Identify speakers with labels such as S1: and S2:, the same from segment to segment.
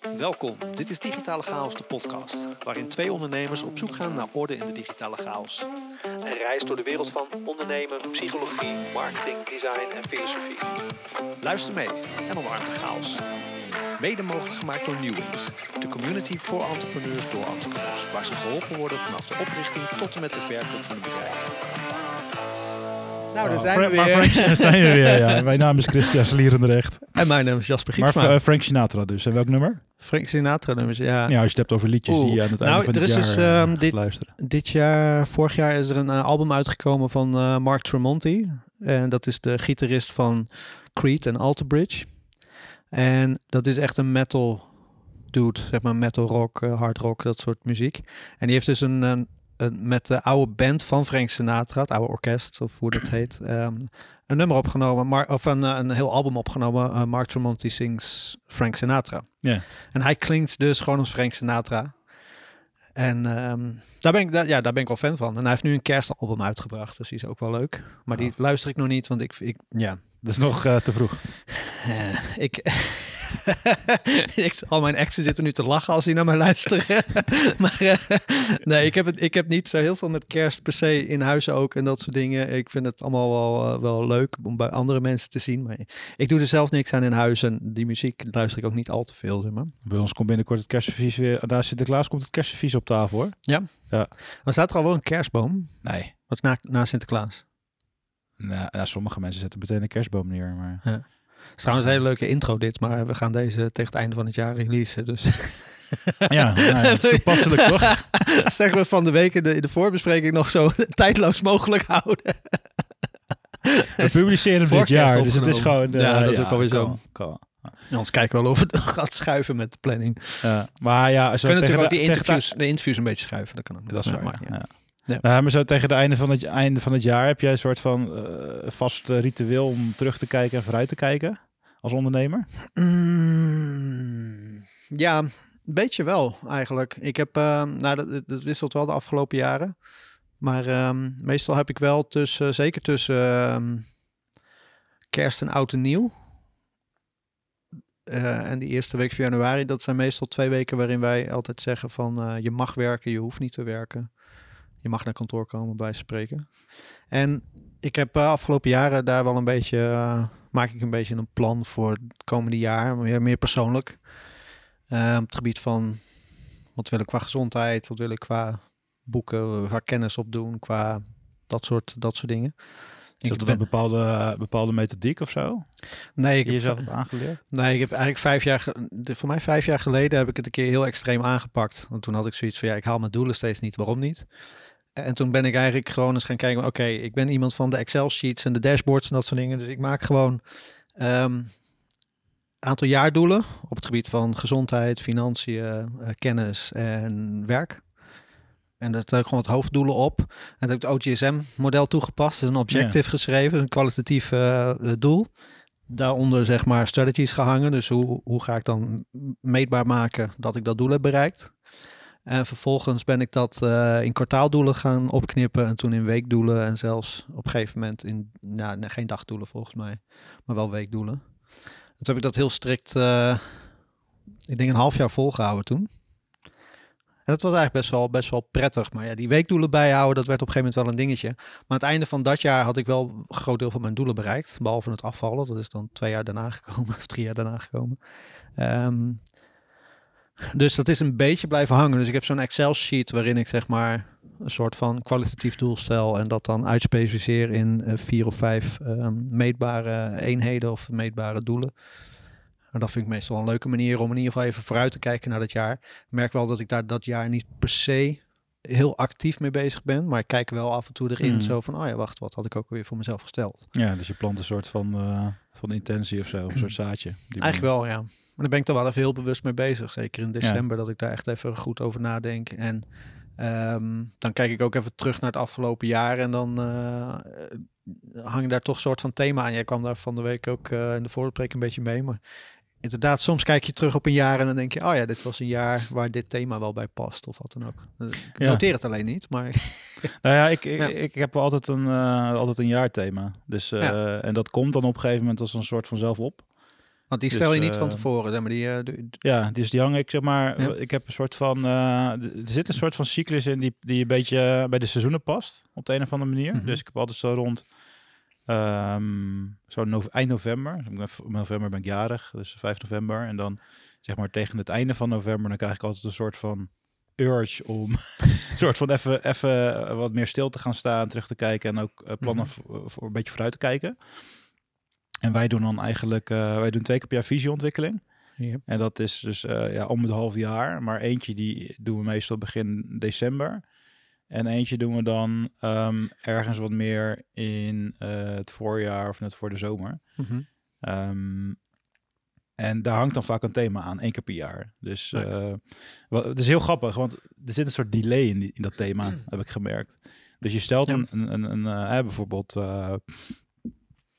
S1: Welkom, dit is Digitale Chaos, de podcast, waarin twee ondernemers op zoek gaan naar orde in de digitale chaos. Een reis door de wereld van ondernemen, psychologie, marketing, design en filosofie. Luister mee en omarm de chaos. Mede mogelijk gemaakt door Newings, de community voor entrepreneurs door entrepreneurs, waar ze geholpen worden vanaf de oprichting tot en met de verkoop van een bedrijf. Nou, daar
S2: Oh,
S1: zijn
S2: Fra-
S1: we
S2: Maar
S1: weer.
S2: Frank, daar zijn we weer, ja. Mijn naam is Christian Slierendrecht.
S1: En mijn naam is Jasper
S2: Maar
S1: Giepsma.
S2: eh, Frank Sinatra dus. En welk nummer?
S1: Frank Sinatra nummers, ja.
S2: Ja, als je het hebt over liedjes
S1: Oeh.
S2: die je aan het
S1: Nou,
S2: einde van
S1: er is
S2: jaar
S1: dus,
S2: eh,
S1: ehm,
S2: gaat
S1: dit-
S2: luisteren.
S1: Dit jaar, vorig jaar is er een eh, album uitgekomen van eh, Mark Tremonti. En dat is de gitarist van Creed en Alter Bridge. En dat is echt een metal dude, zeg maar metal rock, hard rock, dat soort muziek. En die heeft dus een- met de oude band van Frank Sinatra, het oude orkest, of hoe dat heet, ehm, een nummer opgenomen, maar, of een, eh, een heel album opgenomen. eh, Mark Tremonti sings Frank Sinatra.
S2: Ja.
S1: En hij klinkt dus gewoon als Frank Sinatra. En ehm, daar, ben ik, daar, ja, daar ben ik wel fan van. En hij heeft nu een kerstalbum uitgebracht, dus die is ook wel leuk. Maar die luister ik nog niet, want ik, ik ja,
S2: Dat is nog eh, te vroeg.
S1: eh, ik, ik, al mijn exen zitten nu te lachen als die naar mij luisteren. maar eh, nee, ik heb, het, ik heb niet zo heel veel met kerst per se in huis ook en dat soort dingen. Ik vind het allemaal wel, wel leuk om bij andere mensen te zien. Maar ik doe er zelf niks aan in huis en die muziek luister ik ook niet al te veel, zeg maar.
S2: Bij ons komt binnenkort het kerstservies weer. Daar Sinterklaas komt het kerstservies op tafel hoor.
S1: Maar staat er al wel een kerstboom?
S2: Nee.
S1: Wat is na, na Sinterklaas?
S2: Nou, ja, sommige mensen zetten meteen een kerstboom neer. Maar...
S1: Het is trouwens een hele leuke intro dit, maar we gaan deze tegen het einde van het jaar releasen. Dus
S2: Ja, nou, ja, het is toepasselijk toch?
S1: zeggen we van de week in de, in de voorbespreking nog zo tijdloos mogelijk houden.
S2: We publiceren dit jaar, dus het is gewoon... eh,
S1: Ja, dat is ook alweer zo. Anders kijken we wel of het gaat schuiven met de planning. We
S2: Ja, maar ja, zo
S1: kunnen
S2: tegen
S1: natuurlijk ook die interviews, de interviews een beetje schuiven. Dat kan ook.
S2: Dat is
S1: Ja,
S2: waar, ja. Ja. Nou, maar zo tegen het einde van het, einde van het jaar heb jij een soort van eh, vast eh, ritueel om terug te kijken en vooruit te kijken als ondernemer?
S1: Mm, ja, een beetje wel eigenlijk. Ik heb, eh, nou, dat, dat wisselt wel de afgelopen jaren. Maar ehm, meestal heb ik wel tussen, zeker tussen ehm, kerst en oud en nieuw. en die eerste week van januari, dat zijn meestal twee weken waarin wij altijd zeggen van je mag werken, je hoeft niet te werken. Je mag naar kantoor komen bij spreken. En ik heb uh, afgelopen jaren daar wel een beetje, uh, maak ik een beetje een plan voor het komende jaar, meer, meer persoonlijk. Uh, op het gebied van wat wil ik qua gezondheid, wat wil ik qua boeken, qua kennis opdoen, qua dat soort, dat soort dingen.
S2: Is dat ben... een bepaalde, bepaalde methodiek of zo?
S1: Nee, ik
S2: heb jezelf heb aangeleerd.
S1: Nee, ik heb eigenlijk vijf jaar, voor mij vijf jaar geleden heb ik het een keer heel extreem aangepakt. Want toen had ik zoiets van ja, ik haal mijn doelen steeds niet, waarom niet? En toen ben ik eigenlijk gewoon eens gaan kijken, oké, okay, ik ben iemand van de Excel sheets en de dashboards en dat soort dingen. Dus ik maak gewoon um, aantal jaardoelen op het gebied van gezondheid, financiën, uh, kennis en werk. En dat heb ik gewoon het hoofddoelen op. En dat heb ik het OGSM-model toegepast. Is een objective geschreven, een kwalitatief uh, doel. Daaronder zeg maar strategies gehangen. Dus hoe, hoe ga ik dan meetbaar maken dat ik dat doel heb bereikt. En vervolgens ben ik dat uh, in kwartaaldoelen gaan opknippen. En toen in weekdoelen. En zelfs op een gegeven moment in, nou, geen dagdoelen volgens mij. Maar wel weekdoelen. Toen heb ik dat heel strikt, uh, ik denk een half jaar volgehouden toen. En dat was eigenlijk best wel, best wel prettig. Maar ja, die weekdoelen bijhouden, dat werd op een gegeven moment wel een dingetje. Maar aan het einde van dat jaar had ik wel een groot deel van mijn doelen bereikt. Behalve het afvallen. Dat is dan twee jaar daarna gekomen. Of drie jaar daarna gekomen. Um, dus dat is een beetje blijven hangen. Dus ik heb zo'n Excel-sheet waarin ik zeg maar een soort van kwalitatief doel stel. En dat dan uitspecificeer in uh, vier of vijf um, meetbare eenheden of meetbare doelen. En dat vind ik meestal een leuke manier om in ieder geval even vooruit te kijken naar dat jaar. Ik merk wel dat ik daar dat jaar niet per se heel actief mee bezig ben. Maar ik kijk wel af en toe erin mm. zo van, oh ja, wacht, wat had ik ook weer voor mezelf gesteld.
S2: Ja, dus je plant een soort van, uh, van intentie of zo, een soort zaadje.
S1: Eigenlijk wel, ja. Maar daar ben ik toch wel even heel bewust mee bezig. Zeker in december, ja. dat ik daar echt even goed over nadenk. En um, dan kijk ik ook even terug naar het afgelopen jaar. En dan uh, hang daar toch een soort van thema aan. Jij kwam daar van de week ook uh, in de voorbereiding een beetje mee. Maar inderdaad, soms kijk je terug op een jaar en dan denk je, oh ja, dit was een jaar waar dit thema wel bij past of wat dan ook. Ik ja. noteer het alleen niet, maar.
S2: nou ja, ik, ik, ja. ik heb altijd een, uh, altijd een jaarthema. Dus, uh, ja. En dat komt dan op een gegeven moment als een soort van zelf op.
S1: Want die
S2: Dus,
S1: stel je niet van
S2: eh,
S1: tevoren, zeg maar. Die, eh,
S2: Ja, dus die hang ik zeg maar. Ik heb een soort van. eh, er zit een soort van cyclus in die, die een beetje eh, bij de seizoenen past. Op de een of andere manier.
S1: Mhm.
S2: Dus ik heb altijd zo rond. Ehm, zo no- eind november. In november ben ik jarig, dus 5 november. En dan zeg maar tegen het einde van november. Dan krijg ik altijd een soort van urge om een soort van even, even wat meer stil te gaan staan, terug te kijken en ook eh, plannen
S1: Mhm.
S2: voor, voor een beetje vooruit te kijken. En wij doen dan eigenlijk, eh, wij doen twee keer per jaar visieontwikkeling. En dat is dus eh, ja, om het half jaar. Maar eentje die doen we meestal begin december. En eentje doen we dan ehm, ergens wat meer in eh, het voorjaar of net voor de zomer.
S1: Mhm.
S2: Ehm, en daar hangt dan vaak een thema aan, één keer per jaar. Dus
S1: Ja.
S2: wat, het is heel grappig, want er zit een soort delay in, die, in dat thema, heb ik gemerkt. Dus je stelt
S1: Ja.
S2: een, een, een, een eh, bijvoorbeeld,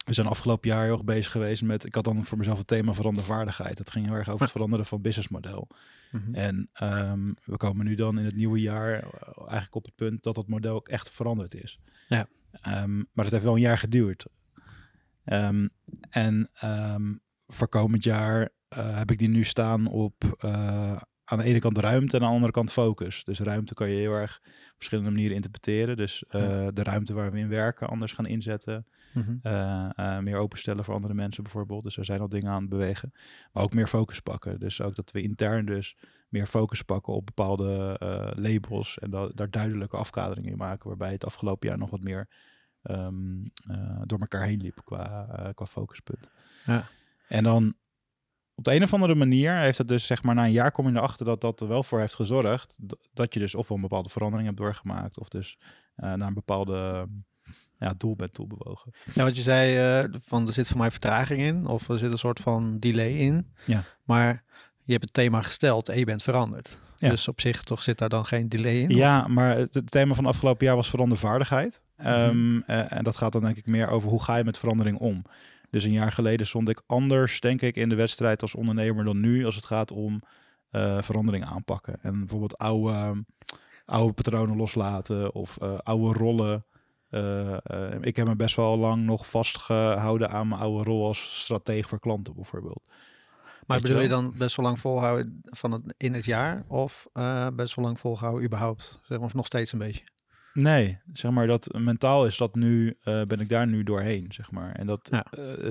S2: we zijn afgelopen jaar heel erg bezig geweest met, ik had dan voor mezelf het thema verandervaardigheid. Dat ging heel erg over het veranderen van businessmodel.
S1: Mhm.
S2: En ehm, we komen nu dan in het nieuwe jaar eh, eigenlijk op het punt dat dat model ook echt veranderd is.
S1: Ja.
S2: Ehm, maar het heeft wel een jaar geduurd. Ehm, en voor komend jaar eh, heb ik die nu staan op eh, aan de ene kant ruimte en aan de andere kant focus. Dus ruimte kan je heel erg op verschillende manieren interpreteren. Dus de ruimte waar we in werken anders gaan inzetten.
S1: Mhm.
S2: Eh, eh, meer openstellen voor andere mensen bijvoorbeeld. Dus er zijn al dingen aan het bewegen. Maar ook meer focus pakken. Dus ook dat we intern dus meer focus pakken op bepaalde eh, labels. En da- daar duidelijke afkaderingen in maken. Waarbij het afgelopen jaar nog wat meer ehm, eh, door elkaar heen liep qua, qua focuspunt.
S1: Ja.
S2: En dan op de een of andere manier heeft het dus zeg maar na een jaar kom je erachter dat dat er wel voor heeft gezorgd. Dat je dus ofwel een bepaalde verandering hebt doorgemaakt. Of dus eh, naar een bepaalde ja, doel bent toebewogen.
S1: Ja, want je zei eh, van er zit voor mij vertraging in, of er zit een soort van delay in.
S2: Ja.
S1: Maar je hebt het thema gesteld en je bent veranderd.
S2: Ja.
S1: Dus op zich toch zit daar dan geen delay in?
S2: Ja, maar het, het thema van afgelopen jaar was verandervaardigheid. Ehm, eh, en dat gaat dan denk ik meer over hoe ga je met verandering om. Dus een jaar geleden stond ik anders, denk ik, in de wedstrijd als ondernemer dan nu als het gaat om eh, verandering aanpakken. En bijvoorbeeld oude, oude patronen loslaten of eh, oude rollen. Eh, eh, ik heb me best wel lang nog vastgehouden aan mijn oude rol als stratege voor klanten bijvoorbeeld.
S1: maar bedoel
S2: je
S1: dan best wel lang volhouden van het, in het jaar? Of eh, best wel lang volhouden überhaupt? Zeg maar, of nog steeds een beetje?
S2: Nee, zeg maar dat mentaal is dat nu, ben ik daar nu doorheen, zeg maar. En dat
S1: Ja.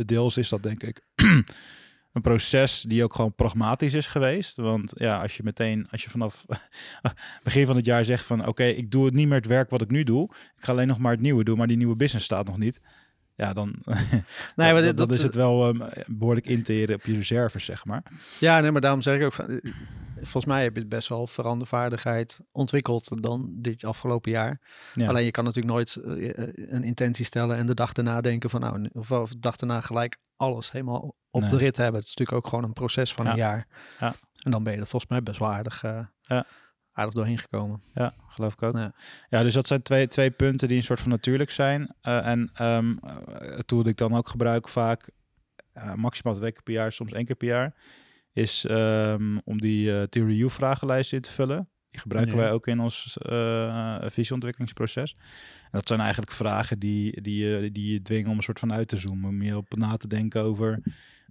S2: deels is dat denk ik een proces die ook gewoon pragmatisch is geweest. Want ja, als je meteen, als je vanaf begin van het jaar zegt van oké, ik doe het niet meer het werk wat ik nu doe. Ik ga alleen nog maar het nieuwe doen, maar die nieuwe business staat nog niet. Ja, dan,
S1: Nee, maar dit, dat
S2: is het wel ehm, behoorlijk interen op je reserves, zeg maar.
S1: Ja, nee, maar daarom zeg ik ook, van, volgens mij heb je best wel verandervaardigheid ontwikkeld dan dit afgelopen jaar.
S2: Ja.
S1: Alleen je kan natuurlijk nooit eh, eh, een intentie stellen en de dag erna denken van nou, of, of de dag erna gelijk alles helemaal op
S2: Nee.
S1: de rit hebben. Het is natuurlijk ook gewoon een proces van
S2: Ja.
S1: een jaar.
S2: Ja.
S1: En dan ben je er volgens mij best wel aardig, eh,
S2: Ja.
S1: aardig doorheen gekomen.
S2: Ja, geloof ik ook.
S1: Ja.
S2: Ja, dus dat zijn twee, twee punten die een soort van natuurlijk zijn. Eh, en ehm eh, het tool dat ik dan ook gebruik vaak, eh, maximaal twee keer per jaar, soms één keer per jaar, is ehm, om die uh, Theory vragenlijst in te vullen. Die gebruiken
S1: Ja.
S2: wij ook in ons eh visieontwikkelingsproces. En dat zijn eigenlijk vragen die, die, je die je dwingen om een soort van uit te zoomen. Om je op na te denken over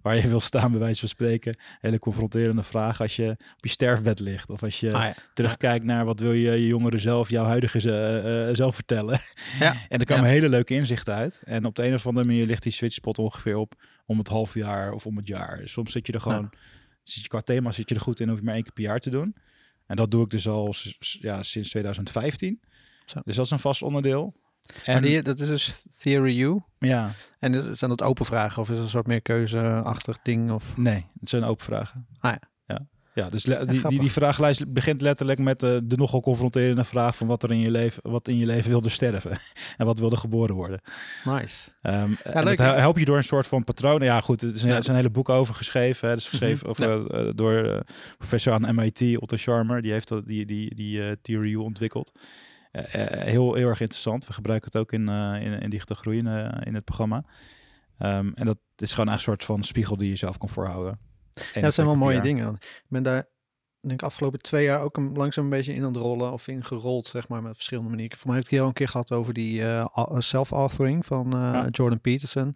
S2: waar je wil staan, bij wijze van spreken. Hele confronterende vragen als je op je sterfbed ligt. Of als je
S1: Ah, ja.
S2: terugkijkt naar wat wil je je jongeren zelf, jouw huidige eh, eh, zelf vertellen.
S1: Ja.
S2: En er komen
S1: Ja.
S2: hele leuke inzichten uit. En op de een of andere manier ligt die switchspot ongeveer op om het half jaar of om het jaar. Soms zit je er gewoon, zit je qua thema zit je er goed in, hoef je maar één keer per jaar te doen. En dat doe ik dus al ja, sinds 2015.
S1: Zo.
S2: Dus dat is een vast onderdeel. En
S1: Maar die, dat is dus Theory U.
S2: ja,
S1: En is- zijn dat open vragen of is het een soort meer keuzeachtig ding? Of...
S2: nee, het zijn open vragen.
S1: Ah ja.
S2: Ja, ja dus die, die, die vragenlijst begint letterlijk met eh, de nogal confronterende vraag van wat er in je leven, wat in je leven wilde sterven en wat wilde geboren worden.
S1: Nice.
S2: En
S1: leuk,
S2: dat
S1: hè?
S2: hel- help je door een soort van patroon. Ja, goed, het is een,
S1: Ja.
S2: er is een hele boek over geschreven. Hè. Het is geschreven
S1: Mhm,
S2: of, eh, door eh, professor aan MIT, Otto Scharmer. Die heeft die, die, die theory ontwikkeld. Heel, heel erg interessant. We gebruiken het ook in, in, in Groei in, in het programma. Ehm, en dat is gewoon een soort van spiegel die je zelf kan voorhouden.
S1: Ja, dat zijn wel mooie dingen. Ik ben daar, denk ik, afgelopen twee jaar ook een, langzaam een beetje in aan het rollen of in gerold, zeg maar, met verschillende manieren. Voor mij heeft hij al een keer gehad over die eh, self-authoring van eh,
S2: Ja.
S1: Jordan Peterson.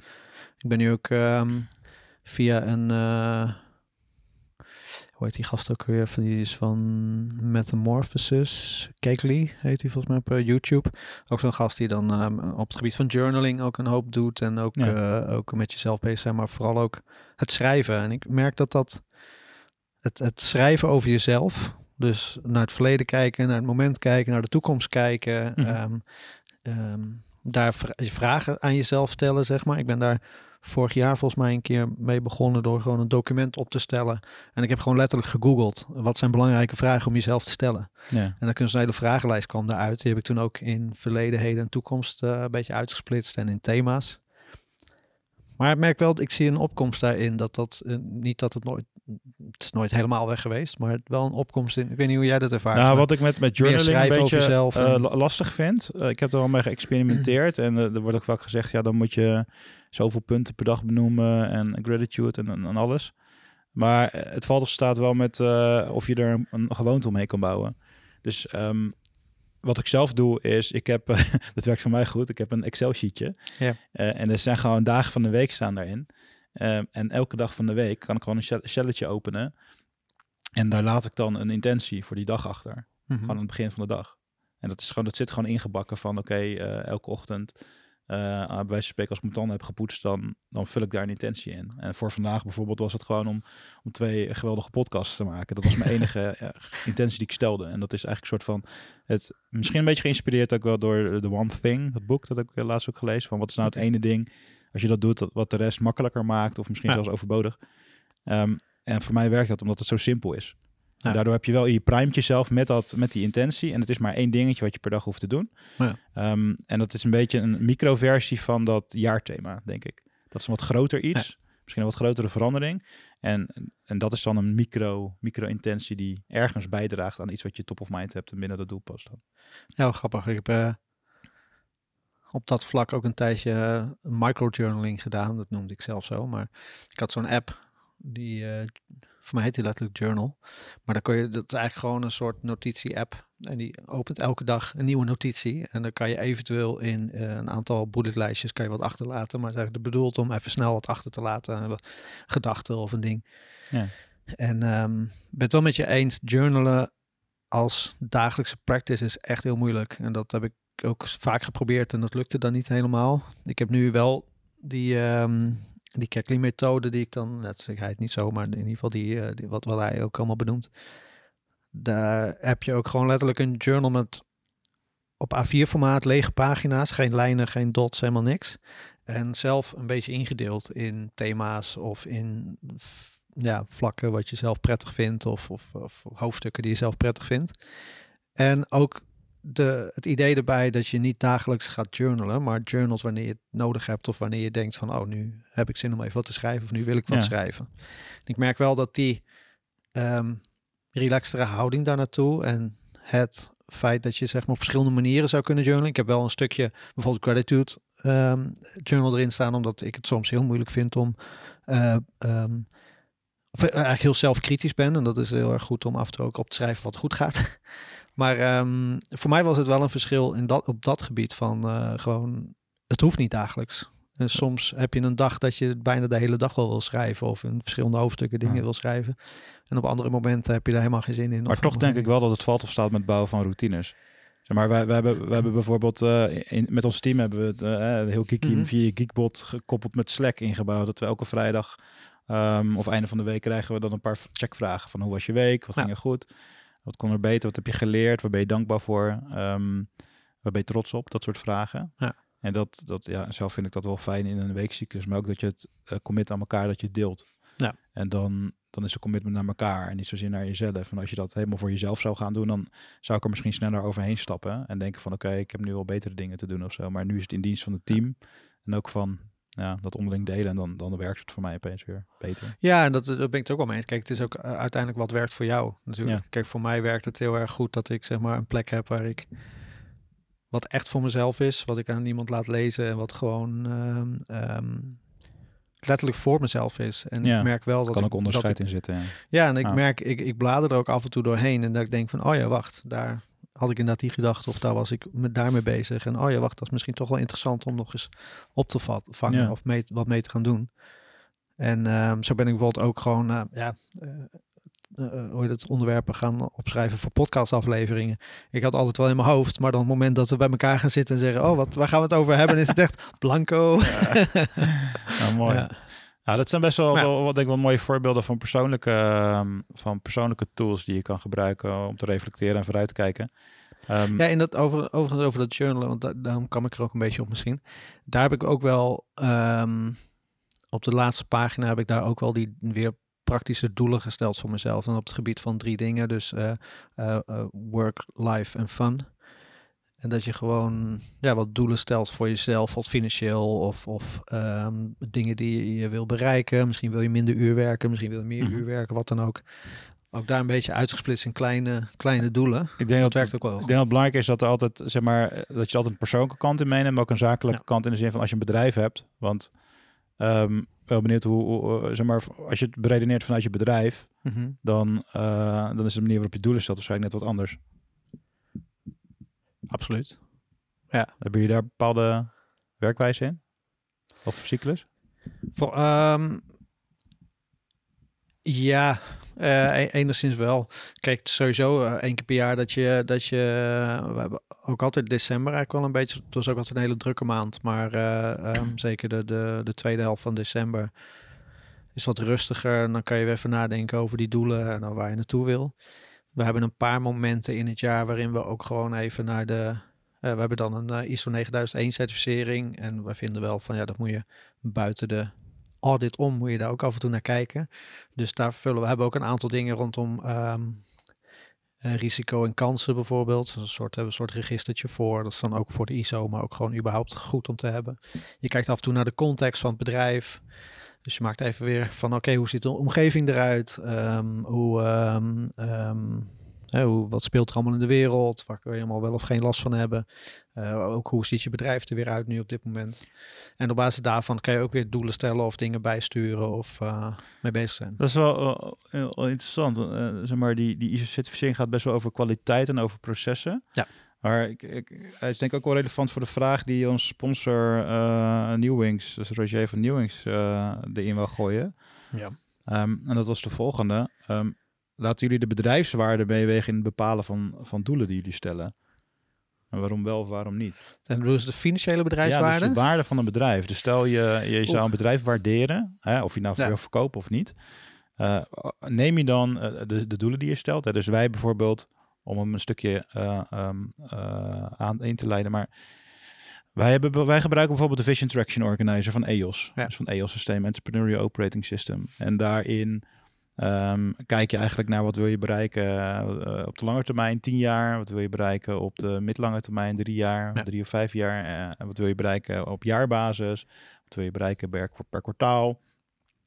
S1: Ik ben nu ook ehm, via een, eh, hoe heet die gast ook weer? Van- Die is van Metamorphosis, Cakely heet hij volgens mij op eh, YouTube. Ook zo'n gast die dan ehm, op het gebied van journaling ook een hoop doet en ook,
S2: Ja.
S1: eh, ook met jezelf bezig zijn, maar vooral ook het schrijven. En ik merk dat dat, het, het schrijven over jezelf, dus naar het verleden kijken, naar het moment kijken, naar de toekomst kijken, ehm, ehm, daar vra- vragen aan jezelf stellen, zeg maar. Ik ben daar vorig jaar volgens mij een keer mee begonnen door gewoon een document op te stellen. En ik heb gewoon letterlijk gegoogeld. Wat zijn belangrijke vragen om jezelf te stellen?
S2: Ja.
S1: En dan kun je een hele vragenlijst kwam daaruit. Die heb ik toen ook in verleden, heden en toekomst eh, een beetje uitgesplitst en in thema's. Maar ik merk wel, ik zie een opkomst daarin. Dat dat, eh, niet dat het nooit, het is nooit helemaal weg geweest, maar het wel een opkomst in. Ik weet niet hoe jij dat ervaart.
S2: Nou, wat ik met, met journaling een beetje
S1: jezelf
S2: eh, lastig vind. ik heb er al mee geëxperimenteerd. en er wordt ook vaak gezegd, ja, dan moet je zoveel punten per dag benoemen. En gratitude en, en, en alles. Maar eh, het valt of staat wel met eh, of je er een, gewoonte omheen kan bouwen. Dus ehm, wat ik zelf doe is, ik heb, dat werkt voor mij goed, ik heb een Excel-sheetje.
S1: Ja.
S2: Eh, en er zijn gewoon dagen van de week staan daarin. En elke dag van de week kan ik gewoon een celletje openen. En daar laat ik dan een intentie voor die dag achter.
S1: Mhm.
S2: Gewoon aan het begin van de dag. En dat, is gewoon, dat zit gewoon ingebakken van oké, elke ochtend, bij wijze van spreken, als ik mijn tanden heb gepoetst, dan, dan vul ik daar een intentie in. En voor vandaag bijvoorbeeld was het gewoon om, om twee geweldige podcasts te maken. Dat was mijn enige eh, intentie die ik stelde. En dat is eigenlijk een soort van, het, misschien een beetje geïnspireerd ook wel door The One Thing, dat boek dat ik eh, laatst ook gelezen. Van wat is nou het ene ding, als je dat doet, dat, wat de rest makkelijker maakt of misschien
S1: Ja.
S2: zelfs overbodig. Ehm, en voor mij werkt dat omdat het zo simpel is.
S1: Ja.
S2: daardoor heb je wel, je primet jezelf met, dat, met die intentie. En het is maar één dingetje wat je per dag hoeft te doen.
S1: Ja.
S2: Ehm, en dat is een beetje een microversie van dat jaarthema, denk ik. Dat is een wat groter iets. Misschien een wat grotere verandering. En, en dat is dan een micro, micro-intentie die ergens bijdraagt aan iets wat je top of mind hebt en binnen dat doel past. Dan.
S1: Ja, wel grappig. Ik heb eh, op dat vlak ook een tijdje eh, microjournaling gedaan. Dat noemde ik zelf zo. Maar ik had zo'n app, die, eh, voor mij heet die letterlijk Journal. Maar dan kun je, dat is eigenlijk gewoon een soort notitie-app. En die opent elke dag een nieuwe notitie. En dan kan je eventueel in eh, een aantal bulletlijstjes kan je wat achterlaten. Maar het is eigenlijk bedoeld om even snel wat achter te laten. Een gedachte of een ding.
S2: Ja.
S1: En ik ben het wel met je eens, journalen als dagelijkse practice is echt heel moeilijk. En dat heb ik ook vaak geprobeerd en dat lukte dan niet helemaal. Ik heb nu wel die, ehm die Keckley-methode die ik dan, net zeg hij het niet zo, maar in ieder geval die, eh, die wat, wat hij ook allemaal benoemt. Daar heb je ook gewoon letterlijk een journal met op A4-formaat, lege pagina's, geen lijnen, geen dots, helemaal niks. En zelf een beetje ingedeeld in thema's of in ja, vlakken wat je zelf prettig vindt of, of hoofdstukken die je zelf prettig vindt. En ook de, het idee erbij dat je niet dagelijks gaat journalen, maar journals wanneer je het nodig hebt of wanneer je denkt van, oh, nu heb ik zin om even wat te schrijven of nu wil ik wat
S2: Ja.
S1: schrijven. En ik merk wel dat die ehm relaxtere houding daar naartoe en het feit dat je zeg maar op verschillende manieren zou kunnen journalen. Ik heb wel een stukje bijvoorbeeld gratitude ehm, journal erin staan, omdat ik het soms heel moeilijk vind om of eh, eigenlijk heel zelfkritisch ben. En dat is heel erg goed om af en toe ook op te schrijven wat goed gaat. Maar ehm, voor mij was het wel een verschil in dat, op dat gebied van eh, gewoon, het hoeft niet dagelijks. En soms heb je een dag dat je bijna de hele dag wel wil schrijven of in verschillende hoofdstukken dingen
S2: Ja.
S1: wil schrijven. En op andere momenten heb je daar helemaal geen zin in.
S2: Maar toch denk ik wel dat het valt of staat met het bouwen van routines. Zeg maar, wij, wij, hebben, wij hebben bijvoorbeeld eh, in, met ons team hebben we het eh, heel geeky
S1: Mhm.
S2: via Geekbot gekoppeld met Slack ingebouwd. Dat we elke vrijdag ehm, of einde van de week krijgen we dan een paar checkvragen van hoe was je week, wat
S1: Ja.
S2: ging er goed, wat kon er beter, wat heb je geleerd, waar ben je dankbaar voor, Ehm waar ben je trots op, dat soort vragen.
S1: Ja.
S2: En dat, dat, ja, zelf vind ik dat wel fijn in een weekcyclus, maar ook dat je het eh, commit aan elkaar, dat je het deelt.
S1: Ja.
S2: En dan, dan is een commitment naar elkaar en niet zozeer naar jezelf. En als je dat helemaal voor jezelf zou gaan doen, dan zou ik er misschien sneller overheen stappen en denken van oké, ik heb nu wel betere dingen te doen of zo. Maar nu is het in dienst van het team en ook van ja, dat onderling delen en dan, dan werkt het voor mij opeens weer beter.
S1: Ja, en dat, daar ben ik het ook wel mee eens. Kijk, het is ook eh, uiteindelijk wat werkt voor jou natuurlijk.
S2: Ja.
S1: Kijk, voor mij werkt het heel erg goed dat ik zeg maar een plek heb waar ik wat echt voor mezelf is, wat ik aan iemand laat lezen en wat gewoon ehm, ehm, letterlijk voor mezelf is. En
S2: Ja,
S1: ik merk wel dat
S2: kan
S1: ik,
S2: ook onderscheid
S1: dat ik-
S2: in zitten. Ja.
S1: Ja, en ik
S2: Ah.
S1: merk, ik, ik blader er ook af en toe doorheen en dat ik denk van, oh ja, wacht, daar had ik inderdaad die gedachte of daar was ik met daarmee bezig. En oh ja, wacht, dat is misschien toch wel interessant om nog eens op te vat, vangen
S2: Ja.
S1: of mee, wat mee te gaan doen. En ehm, zo ben ik bijvoorbeeld ook gewoon, uh, ja, uh, uh, hoe het onderwerpen gaan opschrijven voor podcastafleveringen. Ik had altijd wel in mijn hoofd, maar dan het moment dat we bij elkaar gaan zitten en zeggen, oh, wat, waar gaan we het over hebben, is het echt blanco.
S2: Ja. nou, mooi. Ja. Nou, dat zijn best wel, ja. wel, wat denk ik wel mooie voorbeelden van persoonlijke, um, van persoonlijke tools die je kan gebruiken om te reflecteren en vooruit te kijken.
S1: Um, ja, in dat over, overigens over dat journalen, want da daarom kwam ik er ook een beetje op misschien. Daar heb ik ook wel, um, op de laatste pagina heb ik daar ook wel die weer praktische doelen gesteld voor mezelf. En op het gebied van drie dingen, dus uh, uh, work, life en fun. En dat je gewoon ja, wat doelen stelt voor jezelf, wat financieel of, of um, dingen die je wil bereiken. Misschien wil je minder uur werken, misschien wil je meer mm -hmm. uur werken, wat dan ook. Ook daar een beetje uitgesplitst in kleine, kleine doelen.
S2: Ik denk dat, dat werkt ook wel. Ik denk dat het belangrijk is dat er altijd, zeg maar, dat je altijd een persoonlijke kant in meeneemt, maar ook een zakelijke ja. kant in de zin van als je een bedrijf hebt. Want um, wel benieuwd hoe, hoe, zeg maar, als je het beredeneert vanuit je bedrijf, mm -hmm. dan, uh, dan is de manier waarop je doelen stelt waarschijnlijk net wat anders.
S1: Absoluut.
S2: Ja. Hebben jullie daar bepaalde werkwijze in? Of cyclus?
S1: Voor, um, ja, uh, enigszins wel. Kijk, sowieso uh, één keer per jaar dat je, dat je, we hebben ook altijd december eigenlijk wel een beetje, het was ook altijd een hele drukke maand, maar uh, um, zeker de, de, de tweede helft van december is wat rustiger. En dan kan je weer even nadenken over die doelen en waar je naartoe wil. We hebben een paar momenten in het jaar waarin we ook gewoon even naar de, we hebben dan een ISO 9001 certificering en we vinden wel van ja, dat moet je buiten de audit om, moet je daar ook af en toe naar kijken. Dus daar vullen we hebben ook een aantal dingen rondom um, uh, risico en kansen bijvoorbeeld. Een soort, hebben een soort registertje voor. Dat is dan ook voor de ISO, maar ook gewoon überhaupt goed om te hebben. Je kijkt af en toe naar de context van het bedrijf. Dus je maakt even weer van oké, okay, hoe ziet de omgeving eruit? Um, hoe, um, um, hè, hoe, wat speelt er allemaal in de wereld? Waar kun je helemaal wel of geen last van hebben? Uh, ook hoe ziet je bedrijf er weer uit nu op dit moment? En op basis daarvan kan je ook weer doelen stellen of dingen bijsturen of uh, mee bezig zijn.
S2: Dat is wel uh, heel interessant. Zeg maar, die, die ISO-certificering gaat best wel over kwaliteit en over processen.
S1: Ja.
S2: Maar ik, ik, hij is denk ik ook wel relevant voor de vraag die ons sponsor uh, Newwings, dus Roger van Newwings, uh, erin wil gooien.
S1: Ja.
S2: Um, en dat was de volgende. Um, laten jullie de bedrijfswaarde meewegen in het bepalen van, van doelen die jullie stellen? En waarom wel of waarom niet?
S1: En bedoel je de financiële bedrijfswaarde?
S2: Ja, dus de waarde van een bedrijf. Dus stel je, je zou een bedrijf waarderen, hè, of je nou ja. wil verkopen of niet. Uh, neem je dan de, de doelen die je stelt. Hè? Dus wij bijvoorbeeld om hem een stukje uh, um, uh, aan in te leiden. Maar wij, hebben, wij gebruiken bijvoorbeeld de Vision Traction Organizer van EOS. Ja. Dus van EOS System, Entrepreneurial Operating System. En daarin um, kijk je eigenlijk naar wat wil je bereiken uh, op de lange termijn, 10 jaar. Wat wil je bereiken op de midlange termijn, drie jaar, ja. drie of vijf jaar. En wat wil je bereiken op jaarbasis? Wat wil je bereiken per, per kwartaal?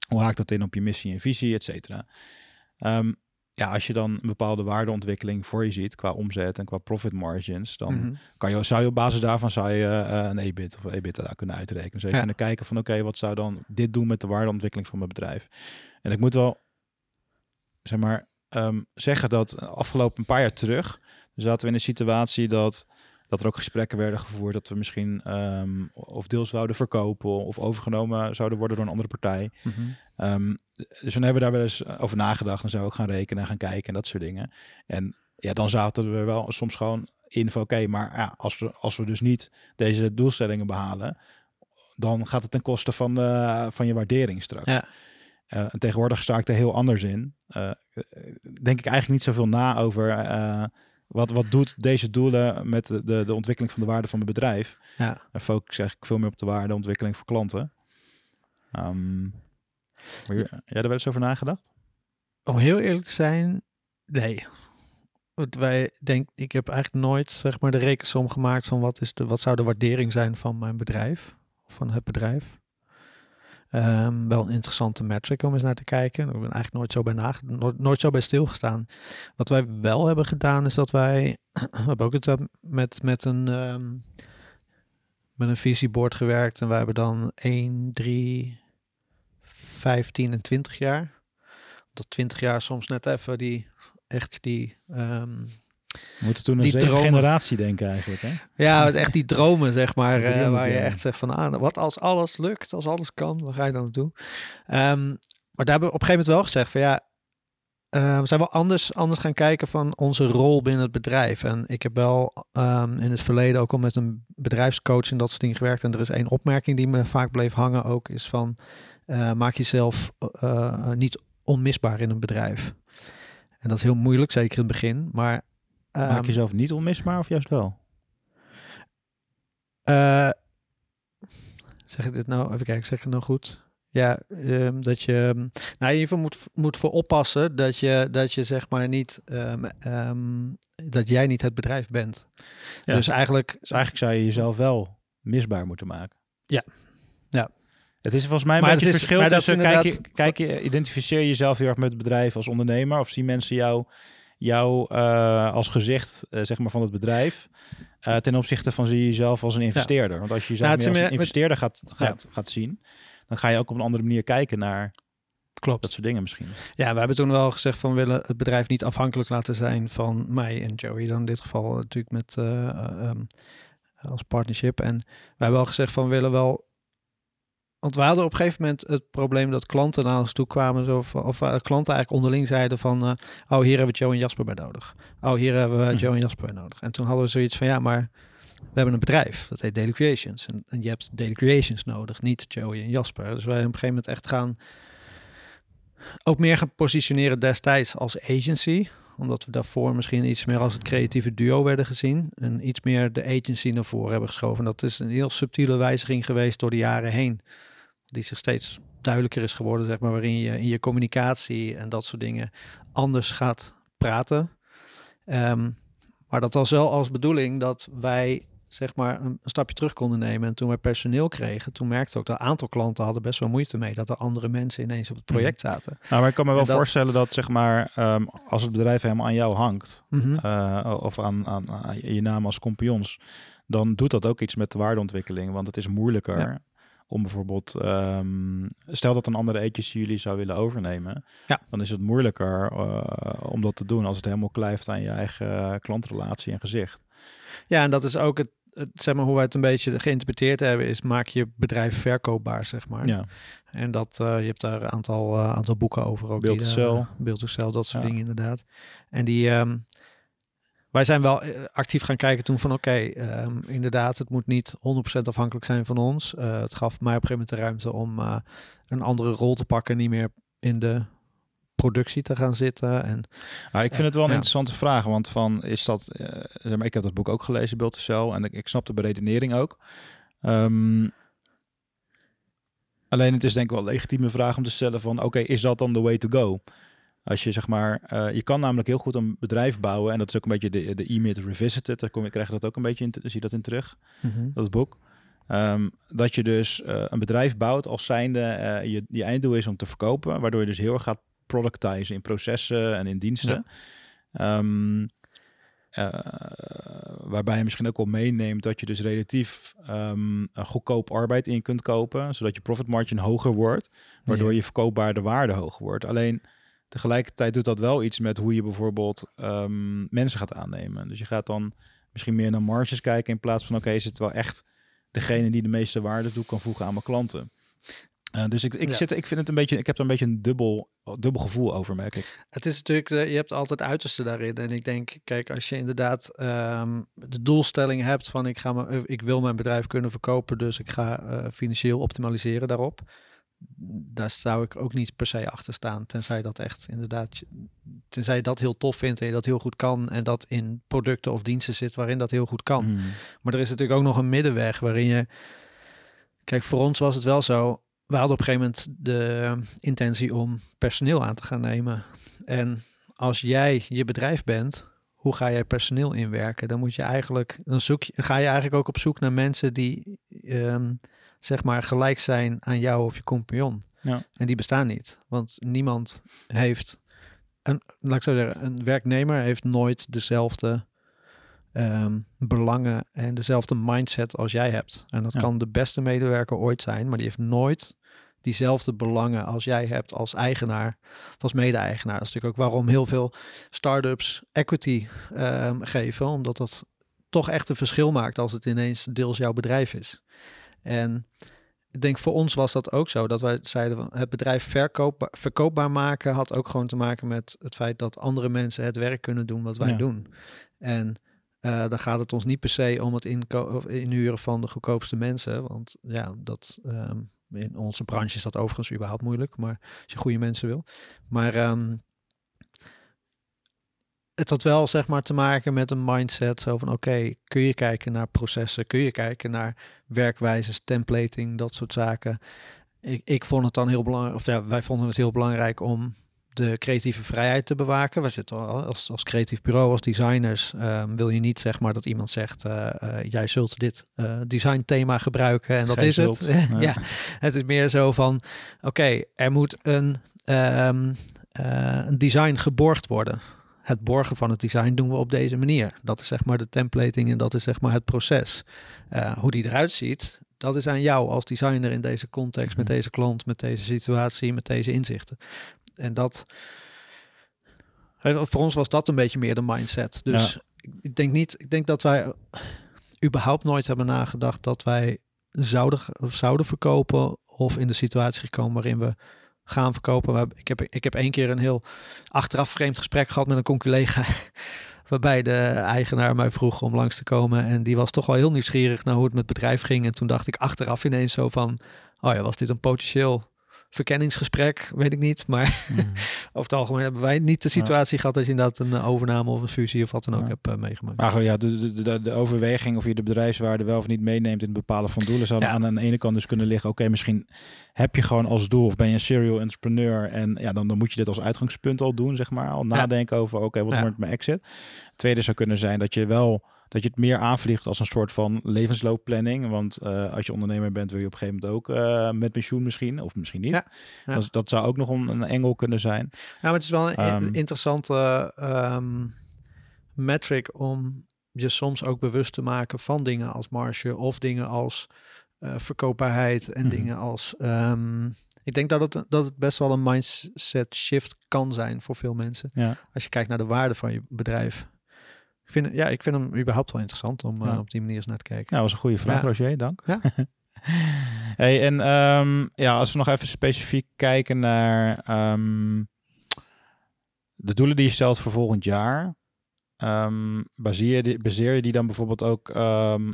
S2: Hoe haakt dat in op je missie en visie, et cetera? Um, ja, als je dan een bepaalde waardeontwikkeling voor je ziet qua omzet en qua profit margins, dan mm-hmm. kan je, zou je op basis daarvan zou je uh, een EBIT of EBIT daar kunnen uitrekenen. Zou je ja. kunnen kijken van oké, okay, wat zou dan dit doen met de waardeontwikkeling van mijn bedrijf? En ik moet wel, zeg maar, um, zeggen dat afgelopen een paar jaar terug zaten we in een situatie dat dat er ook gesprekken werden gevoerd dat we misschien um, of deels zouden verkopen of overgenomen zouden worden door een andere partij. Mm-hmm. Um, dus dan hebben we daar wel eens over nagedacht. Zouden we ook gaan rekenen en gaan kijken en dat soort dingen. En ja, dan zaten we wel soms gewoon in van oké, okay, maar ja, als, we, als we dus niet deze doelstellingen behalen, dan gaat het ten koste van, uh, van je waardering straks.
S1: Ja.
S2: Uh, en tegenwoordig sta ik er heel anders in. Uh, denk ik eigenlijk niet zoveel na over wat, wat doet deze doelen met de, de, de ontwikkeling van de waarde van het bedrijf?
S1: Ja.
S2: En focus ik veel meer op de waardeontwikkeling voor klanten. Um, maar jij er wel eens over nagedacht?
S1: Om heel eerlijk te zijn, nee. Want wij denk, ik heb eigenlijk nooit zeg maar de rekensom gemaakt van wat, is de, wat zou de waardering zijn van mijn bedrijf of van het bedrijf. Um, wel een interessante metric om eens naar te kijken. Ik ben eigenlijk nooit zo bij, nooit, zo bij stilgestaan. Wat wij wel hebben gedaan is dat wij, we hebben ook het met, met een, um, met een visiebord gewerkt. En wij hebben dan 1, 3, 15 en 20 jaar. Dat 20 jaar soms net even die, echt die, um,
S2: We moeten toen een zeven generatie denken eigenlijk. Hè?
S1: Ja, het echt die dromen, zeg maar, eh,
S2: 300
S1: waar je echt zegt van, ah, wat als alles lukt, als alles kan, waar ga je dan naartoe? Ehm, maar daar hebben we op een gegeven moment wel gezegd van, ja, eh, we zijn wel anders, anders gaan kijken van onze rol binnen het bedrijf. En ik heb wel ehm, in het verleden ook al met een bedrijfscoach en dat soort dingen gewerkt. En er is één opmerking die me vaak bleef hangen ook, is van, eh, maak jezelf niet onmisbaar in een bedrijf. En dat is heel moeilijk, zeker in het begin, maar...
S2: Maak
S1: ehm,
S2: jezelf niet onmisbaar of juist wel?
S1: Eh, zeg ik dit nou? Even kijken, zeg ik het nou goed? Ja, ehm, dat je, ehm, nou in ieder geval moet, moet voor oppassen dat je, dat je zeg maar niet, dat jij niet het bedrijf bent.
S2: Ja.
S1: Dus eigenlijk,
S2: Dus eigenlijk zou je jezelf wel misbaar moeten maken.
S1: Ja. Ja.
S2: Het is volgens mij een
S1: Maar
S2: beetje
S1: het is-
S2: verschil tussen kijk je, kijk je, identificeer je jezelf heel erg met het bedrijf als ondernemer of zien mensen jou, jou eh, als gezicht eh, zeg maar van het bedrijf eh, ten opzichte van zie je jezelf als een investeerder. Want als je jezelf
S1: Nou,
S2: meer als een investeerder gaat, gaat, gaat zien, dan ga je ook op een andere manier kijken naar
S1: klopt.
S2: dat soort dingen misschien.
S1: Ja, we hebben toen wel gezegd van we willen het bedrijf niet afhankelijk laten zijn van mij en Joey. Dan in dit geval natuurlijk met eh, eh, ehm, als partnership. En wij hebben wel gezegd van we willen wel. Want we hadden op een gegeven moment het probleem dat klanten naar ons toe kwamen. Zo van, of eh, klanten eigenlijk onderling zeiden van... eh, oh, hier hebben we Joe en Jasper bij nodig. Oh, hier hebben we
S2: Mhm.
S1: Joe en Jasper bij nodig. En toen hadden we zoiets van, ja, maar we hebben een bedrijf. Dat heet Daily Creations. En, en je hebt Daily Creations nodig, niet Joey en Jasper. Dus wij hebben op een gegeven moment echt gaan ook meer gaan positioneren destijds als agency. Omdat we daarvoor misschien iets meer als het creatieve duo werden gezien. En iets meer de agency naar voren hebben geschoven. Dat is een heel subtiele wijziging geweest door de jaren heen. Die zich steeds duidelijker is geworden, zeg maar. Waarin je in je communicatie en dat soort dingen anders gaat praten. Ehm, maar dat was wel als bedoeling dat wij zeg maar een, een stapje terug konden nemen. En toen wij personeel kregen, toen merkte ook dat een aantal klanten hadden best wel moeite mee dat er andere mensen ineens op het project zaten.
S2: Nou, maar ik kan me wel
S1: dat-
S2: voorstellen dat zeg maar ehm, als het bedrijf helemaal aan jou hangt,
S1: Mhm.
S2: eh, of aan, aan, aan je naam als compagnons, dan doet dat ook iets met de waardeontwikkeling. Want het is moeilijker
S1: Ja.
S2: Om bijvoorbeeld, ehm, stel dat een andere agency jullie zou willen overnemen,
S1: Ja.
S2: dan is het moeilijker eh, om dat te doen als het helemaal blijft aan je eigen klantrelatie en gezicht.
S1: Ja, en dat is ook het, het, zeg maar, hoe wij het een beetje geïnterpreteerd hebben, is maak je bedrijf verkoopbaar, zeg maar.
S2: Ja,
S1: En dat, eh, je hebt daar een aantal, eh, aantal boeken over ook.
S2: Beeld Sell.
S1: eh, Beeld dat soort
S2: Ja.
S1: dingen inderdaad. En die, ehm, wij zijn wel eh, actief gaan kijken toen van oké, ehm, inderdaad, het moet niet 100% afhankelijk zijn van ons. Eh, het gaf mij op een gegeven moment de ruimte om eh, een andere rol te pakken, niet meer in de productie te gaan zitten. En
S2: Nou, ik vind het wel een
S1: Ja.
S2: interessante vraag, want van is dat, zeg maar, ik heb dat boek ook gelezen, Beeld Cell, en ik, ik snap de beredenering ook. Ehm, alleen het is denk ik wel een legitieme vraag om te stellen van, oké, is dat dan the way to go? Als je zeg maar, eh, je kan namelijk heel goed een bedrijf bouwen en dat is ook een beetje de, de e-myth revisited, daar kom krijg je dat ook een beetje in, zie je dat in terug, dat boek. Ehm, dat je dus eh, een bedrijf bouwt als zijnde, eh, je, je einddoel is om te verkopen, waardoor je dus heel erg gaat productizen in processen en in diensten. Ehm, eh, waarbij je misschien ook wel meeneemt dat je dus relatief ehm, een goedkoop arbeid in kunt kopen, zodat je profit margin hoger wordt, waardoor
S1: Ja.
S2: je verkoopbare waarde hoger wordt. Alleen tegelijkertijd doet dat wel iets met hoe je bijvoorbeeld ehm, mensen gaat aannemen. Dus je gaat dan misschien meer naar marges kijken in plaats van oké, is het wel echt degene die de meeste waarde toe kan voegen aan mijn klanten. Eh, dus ik, ik,
S1: Ja.
S2: zit, ik vind het een beetje, ik heb er een beetje een dubbel, dubbel gevoel over, merk ik.
S1: Het is natuurlijk, eh, je hebt altijd uiterste daarin. En ik denk, kijk, als je inderdaad ehm, de doelstelling hebt van ik, ga me, ik wil mijn bedrijf kunnen verkopen, dus ik ga eh, financieel optimaliseren daarop. Daar zou ik ook niet per se achter staan. Tenzij dat echt inderdaad, tenzij je dat heel tof vindt en je dat heel goed kan. En dat in producten of diensten zit waarin dat heel goed kan.
S2: Mm.
S1: Maar er is natuurlijk ook nog een middenweg waarin je. Kijk, voor ons was het wel zo. We hadden op een gegeven moment de intentie om personeel aan te gaan nemen. En als jij je bedrijf bent, hoe ga jij personeel inwerken? Dan moet je eigenlijk, dan zoek je, ga je eigenlijk ook op zoek naar mensen die ehm, zeg maar gelijk zijn aan jou of je compagnon.
S2: Ja.
S1: En die bestaan niet. Want niemand heeft, een, laat ik zo zeggen, een werknemer heeft nooit dezelfde ehm, belangen en dezelfde mindset als jij hebt. En dat
S2: Ja.
S1: kan de beste medewerker ooit zijn, maar die heeft nooit diezelfde belangen als jij hebt als eigenaar, of als mede-eigenaar. Dat is natuurlijk ook waarom heel veel startups equity ehm, geven, omdat dat toch echt een verschil maakt als het ineens deels jouw bedrijf is. En ik denk voor ons was dat ook zo. Dat wij zeiden van het bedrijf verkoopbaar, verkoopbaar maken had ook gewoon te maken met het feit dat andere mensen het werk kunnen doen wat wij
S2: Ja.
S1: doen. En eh, dan gaat het ons niet per se om het inhuren van de goedkoopste mensen. Want ja, dat, ehm, in onze branche is dat overigens überhaupt moeilijk. Maar als je goede mensen wil. Maar ehm, het had wel zeg maar te maken met een mindset. Zo van oké, kun je kijken naar processen? Kun je kijken naar werkwijzes, templating, dat soort zaken. Ik, ik vond het dan heel belangrijk, of ja, wij vonden het heel belangrijk om de creatieve vrijheid te bewaken. We zitten al als, als creatief bureau, als designers, ehm, wil je niet zeg maar dat iemand zegt, eh, eh, jij zult dit eh designthema gebruiken en dat
S2: Geen
S1: is
S2: zult.
S1: het.
S2: Ja.
S1: ja, het is meer zo van, oké, er moet een, ehm, eh, een design geborgd worden. Het borgen van het design doen we op deze manier. Dat is zeg maar de templating en dat is zeg maar het proces. Eh, hoe die eruit ziet, dat is aan jou als designer in deze context, met
S2: Mhm.
S1: deze klant, met deze situatie, met deze inzichten. En dat, voor ons was dat een beetje meer de mindset. Dus ik- ik denk niet, ik denk dat wij überhaupt nooit hebben nagedacht dat wij zouden, zouden verkopen of in de situatie gekomen waarin we gaan verkopen. Ik heb, ik heb één keer een heel achteraf vreemd gesprek gehad met een conculega. Waarbij de eigenaar mij vroeg om langs te komen. En die was toch wel heel nieuwsgierig naar hoe het met het bedrijf ging. En toen dacht ik achteraf ineens zo van... Oh ja, was dit een potentieel verkenningsgesprek? Weet ik niet. Maar
S2: Mhm.
S1: over het algemeen hebben wij niet de situatie gehad... dat je inderdaad een eh, overname of een fusie of wat dan ook
S2: Ja.
S1: hebt eh, meegemaakt.
S2: Maar goed, ja, de, de, de, overweging of je de bedrijfswaarde wel of niet meeneemt in het bepalen van doelen zou
S1: Ja.
S2: aan, aan de ene kant dus kunnen liggen. Oké, misschien heb je gewoon als doel of ben je een serial entrepreneur en ja, dan, dan moet je dit als uitgangspunt al doen, zeg maar. Al nadenken over, oké, wat wordt mijn exit? Tweede zou kunnen zijn dat je wel dat je het meer aanvliegt als een soort van levensloopplanning. Want eh, als je ondernemer bent, wil je op een gegeven moment ook eh, met pensioen misschien, of misschien niet.
S1: Ja, ja.
S2: Dat, dat zou ook nog een, een engel kunnen zijn.
S1: Ja, maar het is wel een
S2: Ehm.
S1: in- interessante ehm, metric om je soms ook bewust te maken van dingen als marge of dingen als eh, verkoopbaarheid en
S2: Mhm.
S1: dingen als. ehm, ik denk dat het, dat het best wel een mindset shift kan zijn voor veel mensen.
S2: Ja.
S1: Als je kijkt naar de waarde van je bedrijf. Vind, ja, ik vind hem überhaupt wel interessant om eh,
S2: Ja.
S1: op die manier eens naar te kijken.
S2: Nou, dat was een goede vraag. Roger. Dank.
S1: Ja.
S2: hey, en ehm, ja, als we nog even specifiek kijken naar ehm, de doelen die je stelt voor volgend jaar. ehm, baseer, je die, baseer je die dan bijvoorbeeld ook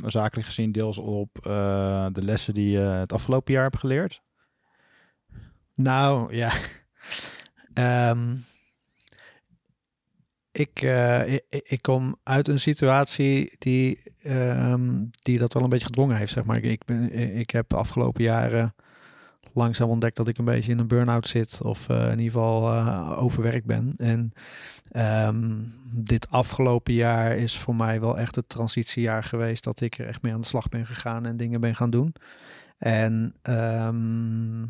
S2: zakelijk gezien deels op eh, de lessen die je het afgelopen jaar hebt geleerd?
S1: Nou ja. Ik, eh, ik, kom uit een situatie die, ehm, die dat wel een beetje gedwongen heeft, zeg maar. Ik, ik, ben, ik heb de afgelopen jaren langzaam ontdekt dat ik een beetje in een burn-out zit. Of eh, in ieder geval eh, overwerkt ben. En ehm, dit afgelopen jaar is voor mij wel echt het transitiejaar geweest. Dat ik er echt mee aan de slag ben gegaan en dingen ben gaan doen. En ehm,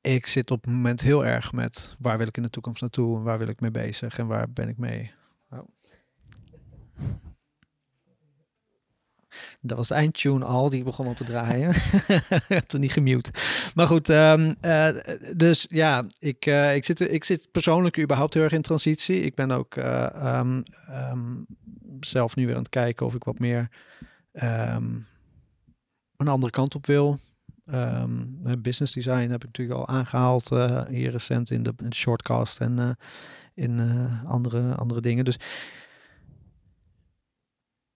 S1: ik zit op het moment heel erg met waar wil ik in de toekomst naartoe en waar wil ik mee bezig en waar ben ik mee. Dat was de eindtune al, die begon al te draaien. Toen niet gemute. Maar goed, ehm, eh, dus ja, ik, eh, ik, zit, ik zit persoonlijk überhaupt heel erg in transitie. Ik ben ook eh, ehm, ehm, zelf nu weer aan het kijken of ik wat meer een andere kant op wil. Ehm, eh, business design heb ik natuurlijk al aangehaald eh, hier recent in de, shortcast en eh, in eh, andere, andere dingen. Dus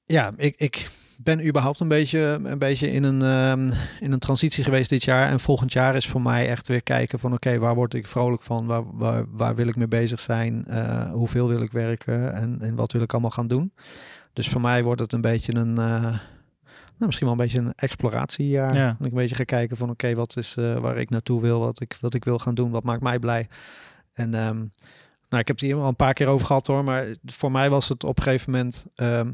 S1: ja, ik, ik ben überhaupt een beetje, een beetje in, een, ehm, in een transitie geweest dit jaar. En volgend jaar is voor mij echt weer kijken van oké, waar word ik vrolijk van? Waar, waar, waar wil ik mee bezig zijn? Hoeveel wil ik werken? En, en wat wil ik allemaal gaan doen? Dus voor mij wordt het een beetje een... eh, nou, misschien wel een beetje een exploratiejaar.
S2: Ja.
S1: Dat ik een beetje ga kijken van oké, wat is eh, waar ik naartoe wil, wat ik, wat ik wil gaan doen, wat maakt mij blij. En ehm, nou, ik heb het hier al een paar keer over gehad hoor, maar voor mij was het op een gegeven moment, ehm,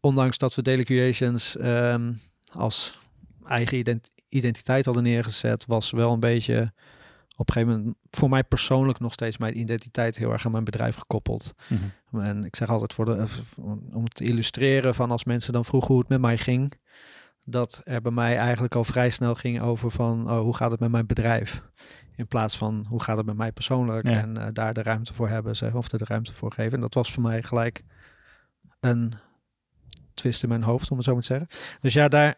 S1: ondanks dat we Daily Creations ehm, als eigen ident- identiteit hadden neergezet, was wel een beetje op een gegeven moment voor mij persoonlijk nog steeds mijn identiteit heel erg aan mijn bedrijf gekoppeld. En ik zeg altijd voor de, om te illustreren van als mensen dan vroegen hoe het met mij ging, dat er bij mij eigenlijk al vrij snel ging over van oh, hoe gaat het met mijn bedrijf? In plaats van hoe gaat het met mij persoonlijk
S2: Ja.
S1: en eh, daar de ruimte voor hebben, zeg, of er de ruimte voor geven. En dat was voor mij gelijk een twist in mijn hoofd, om het zo maar te zeggen. Dus ja, daar,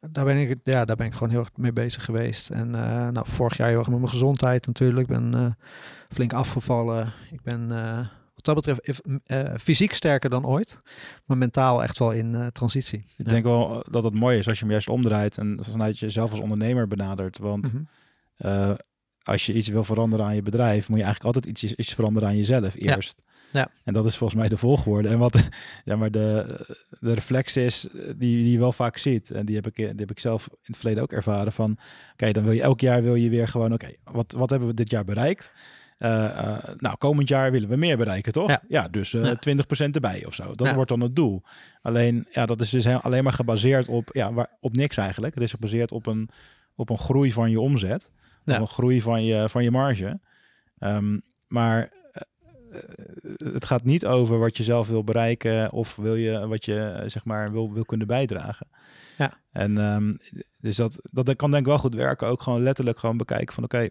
S1: daar, ben ik, ja, daar ben ik gewoon heel erg mee bezig geweest. En eh, nou, vorig jaar heel erg met mijn gezondheid natuurlijk. Ik ben eh, flink afgevallen. Ik ben wat dat betreft eh, fysiek sterker dan ooit, maar mentaal echt wel in eh, transitie.
S2: Ik
S1: Ja.
S2: denk wel dat het mooi is als je hem juist omdraait en vanuit jezelf als ondernemer benadert. Want
S1: Mhm.
S2: eh, als je iets wil veranderen aan je bedrijf, moet je eigenlijk altijd iets, iets veranderen aan jezelf eerst.
S1: Ja.
S2: En dat is volgens mij de volgorde. En wat ja, maar de, de reflex is, eh, die, die je wel vaak ziet. En die heb, ik, die heb ik zelf in het verleden ook ervaren. Van oké, dan wil je elk jaar wil je weer gewoon, oké, wat, wat hebben we dit jaar bereikt? Eh, eh, nou, komend jaar willen we meer bereiken, toch?
S1: Ja.
S2: dus eh
S1: Ja.
S2: 20% erbij of zo. Dat wordt dan het doel. Alleen, ja, dat is dus alleen maar gebaseerd op, ja, waar, op niks eigenlijk. Het is gebaseerd op een, op een groei van je omzet. Op een groei van je, van je marge. Ehm, maar eh, eh, het gaat niet over wat je zelf wil bereiken of wil je wat je eh, zeg maar wil, wil kunnen bijdragen.
S1: Ja.
S2: En ehm, dus dat, dat kan denk ik wel goed werken. Ook gewoon letterlijk gewoon bekijken van oké,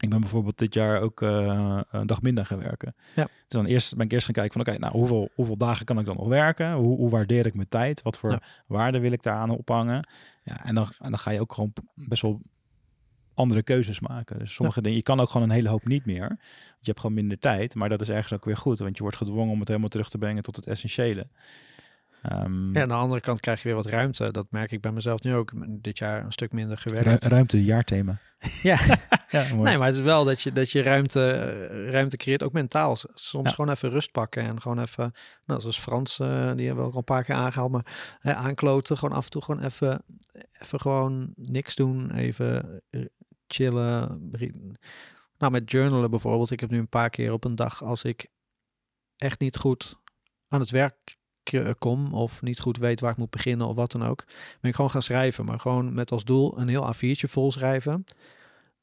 S2: ik ben bijvoorbeeld dit jaar ook eh, een dag minder gaan werken.
S1: Ja.
S2: Dus dan eerst ben ik eerst gaan kijken van oké, nou hoeveel, hoeveel dagen kan ik dan nog werken? Hoe, hoe waardeer ik mijn tijd? Wat voor
S1: Ja.
S2: waarde wil ik daaraan ophangen? Ja, en dan, en dan ga je ook gewoon best wel andere keuzes maken. Dus sommige dingen, je kan ook gewoon een hele hoop niet meer. Want je hebt gewoon minder tijd, maar dat is ergens ook weer goed, want je wordt gedwongen om het helemaal terug te brengen tot het essentiële. Ehm,
S1: Ja, aan de andere kant krijg je weer wat ruimte. Dat merk ik bij mezelf nu ook. Dit jaar een stuk minder
S2: ru-
S1: gewerkt.
S2: ruimte, jaarthema.
S1: Ja.
S2: ja, mooi.
S1: Nee, maar het is wel dat je, dat je ruimte, ruimte creëert, ook mentaal. Soms
S2: Ja.
S1: gewoon even rust pakken en gewoon even, nou, zoals Frans, eh, die hebben we ook al een paar keer aangehaald, maar eh, aankloten, gewoon af en toe gewoon even, even gewoon niks doen, even eh, chillen. Nou, met journalen bijvoorbeeld. Ik heb nu een paar keer op een dag, als ik echt niet goed aan het werk k- kom of niet goed weet waar ik moet beginnen of wat dan ook, ben ik gewoon gaan schrijven. Maar gewoon met als doel een heel A4'tje vol schrijven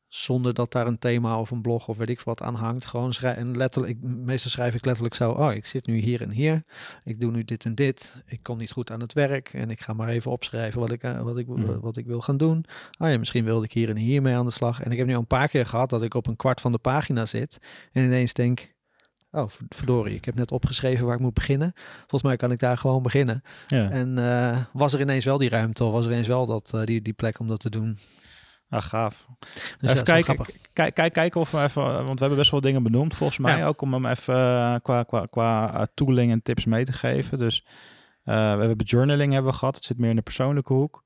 S1: zonder dat daar een thema of een blog of weet ik wat aan hangt. Gewoon schrijven. En letterlijk, meestal schrijf ik letterlijk zo: Oh, ik zit nu hier en hier. Ik doe nu dit en dit. Ik kom niet goed aan het werk. En ik ga maar even opschrijven wat ik, eh, wat ik,
S2: Mhm.
S1: wat ik wil gaan doen. Oh ja, misschien wilde ik hier en hier mee aan de slag. En ik heb nu al een paar keer gehad dat ik op een kwart van de pagina zit. En ineens denk. Oh, verdorie, ik heb net opgeschreven waar ik moet beginnen. Volgens mij kan ik daar gewoon beginnen.
S2: ja.
S1: En eh, was er ineens wel die ruimte, of was er ineens wel dat, eh, die, die plek om dat te doen.
S2: Ah, gaaf.
S1: Dus
S2: even kijken, kijk, kijk, kijken of we even, want we hebben best wel dingen benoemd volgens mij.
S1: Ja.
S2: Ook om hem even eh, qua, qua, qua tooling en tips mee te geven. Dus we hebben journaling hebben we gehad. Het zit meer in de persoonlijke hoek.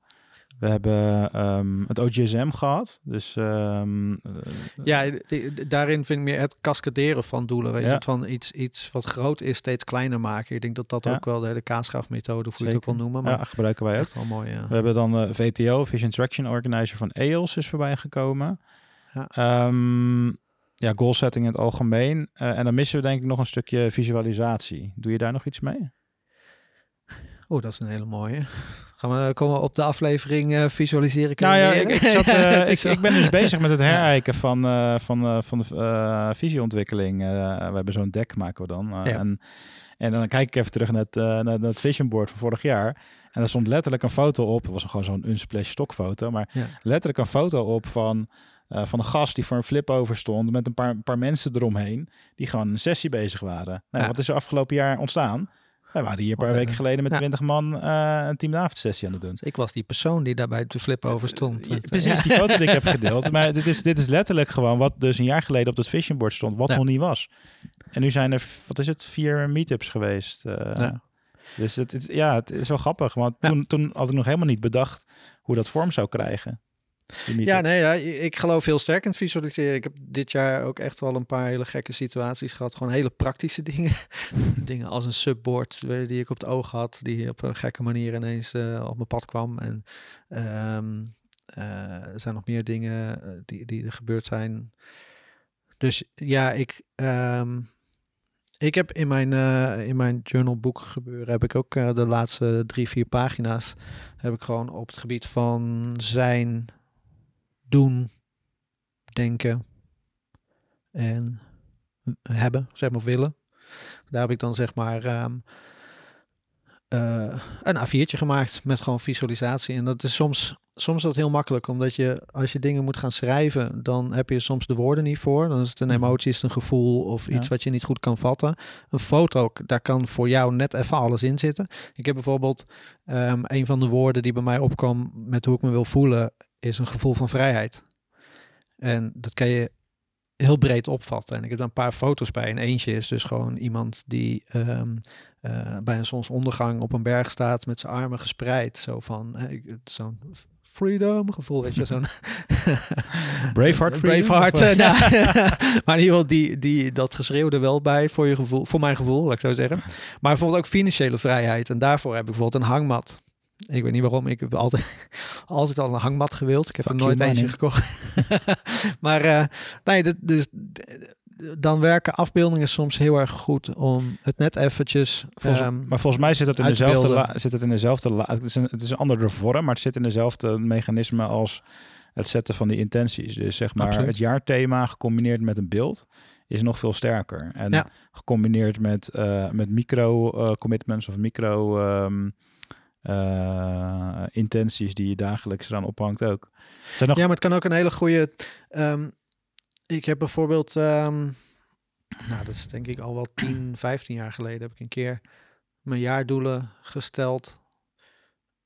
S2: We hebben ehm, het OGSM gehad. Dus ehm, eh,
S1: Ja, die- daarin vind ik meer het cascaderen van doelen. Weet je,
S2: Ja.
S1: van iets, iets wat groot is steeds kleiner maken. Ik denk dat dat
S2: Ja.
S1: ook wel de hele kaasgraafmethode, of hoe je het ook wil noemen. Maar
S2: ja, gebruiken wij
S1: echt wel mooi, ja.
S2: We hebben dan eh, VTO, Vision Traction Organizer van EOS is voorbij gekomen.
S1: Ja.
S2: Ehm, ja, goal setting in het algemeen. Eh, en dan missen we denk ik nog een stukje visualisatie. Doe je daar nog iets mee?
S1: Oeh, dat is een hele mooie. Gaan we komen we op de aflevering eh, visualiseren?
S2: Nou ja, ik, zat, eh, ik, ben dus bezig met het herijken van, eh, van, eh, van de eh, visieontwikkeling. Eh, we hebben zo'n deck maken we dan. Eh,
S1: Ja.
S2: en, en dan kijk ik even terug naar het, eh, naar, het vision board van vorig jaar. En daar stond letterlijk een foto op. Het was gewoon zo'n unsplash stokfoto. Maar
S1: Ja.
S2: letterlijk een foto op van, eh, van een gast die voor een flip-over stond. Met een paar, een paar mensen eromheen. Die gewoon een sessie bezig waren. Nou,
S1: Ja.
S2: Wat is er afgelopen jaar ontstaan? Wij waren hier een paar
S1: eh,
S2: weken geleden met
S1: ja.
S2: 20 man eh, een team sessie aan het doen.
S1: Ik was die persoon die daarbij te flip over stond.
S2: Ja,
S1: eh,
S2: Precies,
S1: ja.
S2: die foto die ik heb gedeeld. Maar dit is, dit is letterlijk gewoon wat dus een jaar geleden op dat vision board stond, wat
S1: Ja.
S2: nog niet was. En nu zijn er, wat is het, vier meetups geweest.
S1: Ja.
S2: Dus het, het- ja, het is wel grappig, want
S1: Ja.
S2: toen, toen had ik nog helemaal niet bedacht hoe dat vorm zou krijgen.
S1: Ja, nee, ja, ik geloof heel sterk in het visualiseren. Ik heb dit jaar ook echt wel een paar hele gekke situaties gehad. Gewoon hele praktische dingen. dingen als een subboard eh, die ik op het oog had. Die op een gekke manier ineens eh, op mijn pad kwam. En ehm, eh, er zijn nog meer dingen die, die er gebeurd zijn. Dus ja, ik... ehm, ik heb in mijn, in mijn journalboek gebeuren, heb ik ook de laatste drie, vier pagina's, heb ik gewoon op het gebied van zijn, doen, denken en hebben, zeg maar willen. Daar heb ik dan zeg maar ehm, eh, een A4'tje gemaakt met gewoon visualisatie. En dat is soms, soms is dat heel makkelijk, omdat je als je dingen moet gaan schrijven, dan heb je soms de woorden niet voor. Dan is het een
S2: Mhm.
S1: emotie, is het een gevoel of iets
S2: Ja.
S1: wat je niet goed kan vatten. Een foto, daar kan voor jou net even alles in zitten. Ik heb bijvoorbeeld ehm, een van de woorden die bij mij opkwam met hoe ik me wil voelen, is een gevoel van vrijheid. En dat kan je heel breed opvatten. En ik heb daar een paar foto's bij. En eentje is dus gewoon iemand die ehm, eh, bij een zonsondergang op een berg staat met zijn armen gespreid. Zo van zo'n freedom gevoel, weet je, zo'n
S2: Braveheart freedom,
S1: Braveheart. eh,
S2: eh?
S1: nou, maar in ieder geval, die, die, dat geschreeuwde wel bij voor je gevoel, voor mijn gevoel, laat ik zo zeggen. Maar bijvoorbeeld ook financiële vrijheid. En daarvoor heb ik bijvoorbeeld een hangmat. Ik weet niet waarom. Ik heb altijd, altijd al een hangmat gewild. Ik heb
S2: Fuck
S1: er nooit eentje gekocht. maar eh, nee, dus dan werken afbeeldingen soms heel erg goed om het net eventjes.
S2: Volgens,
S1: ehm,
S2: maar volgens mij zit het in dezelfde, zit het in dezelfde het, is een, het is een andere vorm, maar het zit in dezelfde mechanisme als het zetten van die intenties. Dus zeg maar
S1: Absoluut.
S2: het jaarthema gecombineerd met een beeld is nog veel sterker. En
S1: Ja.
S2: gecombineerd met, eh, met micro eh, commitments of micro ehm, eh, intenties die je dagelijks eraan ophangt ook. Zijn nog
S1: Ja, maar het kan ook een hele goede. ehm, ik heb bijvoorbeeld. ehm, nou, dat is denk ik al wel 10, 15 jaar geleden. Heb ik een keer mijn jaardoelen gesteld.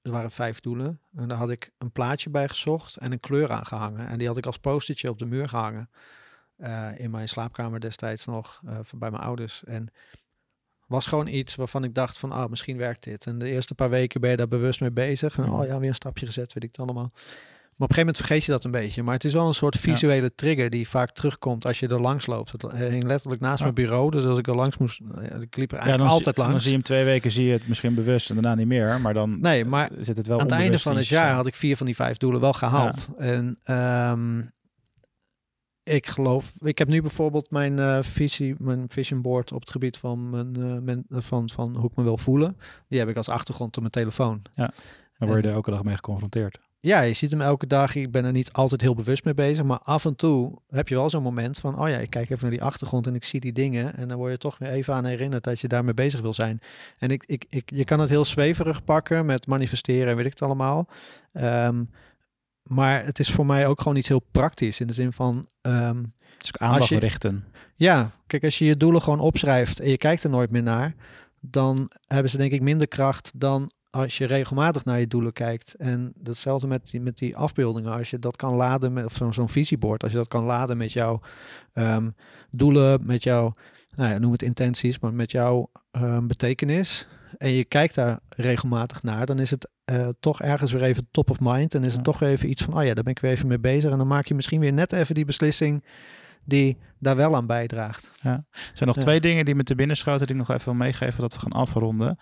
S1: Er waren vijf doelen. En daar had ik een plaatje bij gezocht en een kleur aangehangen. En die had ik als postertje op de muur gehangen. eh, in mijn slaapkamer destijds nog. van bij mijn ouders. En was gewoon iets waarvan ik dacht van, ah, misschien werkt dit. En de eerste paar weken ben je daar bewust mee bezig. En,
S2: Mhm.
S1: oh ja, weer een stapje gezet, weet ik het allemaal. Maar op een gegeven moment vergeet je dat een beetje. Maar het is wel een soort visuele trigger die vaak terugkomt als je er langs loopt. Het hing letterlijk naast
S2: Ja.
S1: mijn bureau. Dus als ik er langs moest, ja, ik liep er eigenlijk altijd langs.
S2: dan zie je hem twee weken, zie je het misschien bewust en daarna niet meer. Maar dan
S1: Nee, maar
S2: eh, zit het wel
S1: Aan het einde van het jaar
S2: systeem.
S1: had ik vier van die vijf doelen wel gehaald. En ehm, ik geloof, ik heb nu bijvoorbeeld mijn eh, visie, mijn vision board op het gebied van, mijn, eh, men- van, van hoe ik me wil voelen. Die heb ik als achtergrond op mijn telefoon.
S2: Dan word je er elke dag mee geconfronteerd.
S1: Ja, je ziet hem elke dag. Ik ben er niet altijd heel bewust mee bezig. Maar af en toe heb je wel zo'n moment van... oh ja, ik kijk even naar die achtergrond en ik zie die dingen. En dan word je toch weer even aan herinnerd dat je daarmee bezig wil zijn. En ik, ik, ik, je kan het heel zweverig pakken met manifesteren en weet ik het allemaal. Ehm, maar het is voor mij ook gewoon iets heel praktisch. In de zin van... ehm,
S2: Dus ook aandacht
S1: je-
S2: richten.
S1: ja, kijk, als je je doelen gewoon opschrijft en je kijkt er nooit meer naar, dan hebben ze denk ik minder kracht dan als je regelmatig naar je doelen kijkt. En datzelfde met die, met die afbeeldingen. Als je dat kan laden met of zo'n zo'n visiebord, als je dat kan laden met jouw ehm, doelen, met jouw, nou ja, noem het intenties, maar met jouw ehm, betekenis. En je kijkt daar regelmatig naar, dan is het eh, toch ergens weer even top of mind. En is het
S2: Ja.
S1: toch even iets van, oh ja, daar ben ik weer even mee bezig. En dan maak je misschien weer net even die beslissing die daar wel aan bijdraagt.
S2: Er zijn nog
S1: Ja.
S2: twee dingen die me te binnen schoten die ik nog even wil meegeven dat we gaan afronden.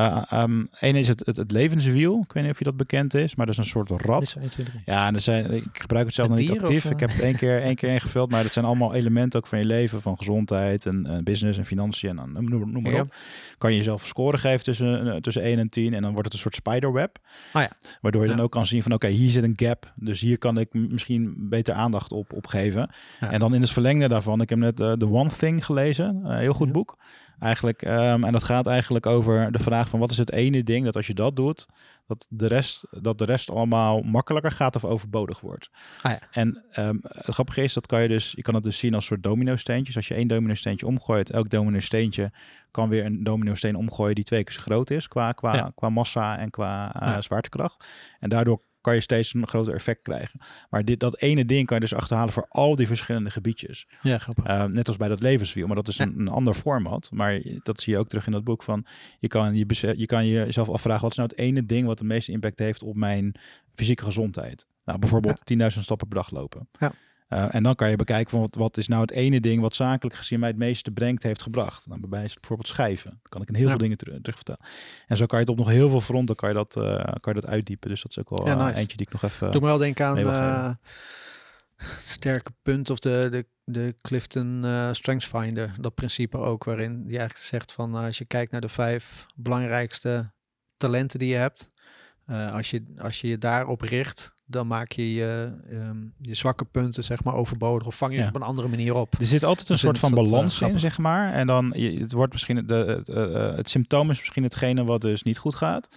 S2: Eén is het, het, het levenswiel. Ik weet niet of je dat bekend is, maar dat is een soort rad.
S1: Is 1, 2, 3.
S2: Ja, en er zijn, ik gebruik het zelf nog niet actief.
S1: of,
S2: Ik heb het één keer, één keer ingevuld, maar dat zijn allemaal elementen ook van je leven, van gezondheid en eh, business en financiën en dan noem, noem maar
S1: Ja.
S2: op. Kan je jezelf scoren geven tussen, eh, tussen 1 en 10 en dan wordt het een soort spiderweb.
S1: Ah ja.
S2: Waardoor je dan
S1: Ja.
S2: ook kan zien van oké, hier zit een gap, dus hier kan ik misschien beter aandacht op, op geven.
S1: Ja.
S2: En dan in het verlengde daarvan, ik heb net eh, The One Thing gelezen, een heel goed
S1: Ja.
S2: boek. Eigenlijk, ehm, en dat gaat eigenlijk over de vraag van wat is het ene ding dat als je dat doet, dat de rest, dat de rest allemaal makkelijker gaat of overbodig wordt.
S1: Ah ja.
S2: En ehm, het grappige is, dat kan je dus, je kan het dus zien als soort domino steentjes. Als je één domino steentje omgooit, elk domino steentje kan weer een domino steen omgooien die twee keer zo groot is qua, qua,
S1: Ja.
S2: qua massa en qua
S1: Ja.
S2: zwaartekracht. En daardoor kan je steeds een groter effect krijgen. Maar dit, dat ene ding kan je dus achterhalen voor al die verschillende gebiedjes.
S1: Ja, grappig.
S2: Uh, net als bij dat levenswiel, maar dat is
S1: Ja.
S2: een, een ander format. Maar dat zie je ook terug in dat boek van je kan, je, je kan jezelf afvragen wat is nou het ene ding wat de meeste impact heeft op mijn fysieke gezondheid. Nou, bijvoorbeeld 10.000 stappen per dag lopen.
S1: Ja.
S2: Uh, en dan kan je bekijken van wat, wat is nou het ene ding wat zakelijk gezien mij het meeste brengt heeft gebracht. Nou, bij mij is het bijvoorbeeld schrijven. Dan kan ik in heel
S1: Ja.
S2: veel dingen terug, vertellen. En zo kan je het op nog heel veel fronten kan je dat, uh, kan je dat uitdiepen. Dus dat is ook wel
S1: Ja,
S2: uh,
S1: nice.
S2: eentje die ik nog even...
S1: Doe me wel denken aan eh, het sterke punt of de, de, de Clifton eh Strengths Finder. Dat principe ook, waarin die eigenlijk zegt van eh, als je kijkt naar de vijf belangrijkste talenten die je hebt. eh, als, je, als je je daarop richt, dan maak je je, ehm, je zwakke punten zeg maar overbodig of vang je
S2: Ja.
S1: ze op een andere manier op.
S2: Er zit altijd een
S1: Dat
S2: soort van
S1: eh,
S2: balans in, zeg maar. En dan, je, het wordt misschien, de, het, eh, eh, het symptoom is misschien hetgene wat dus niet goed gaat.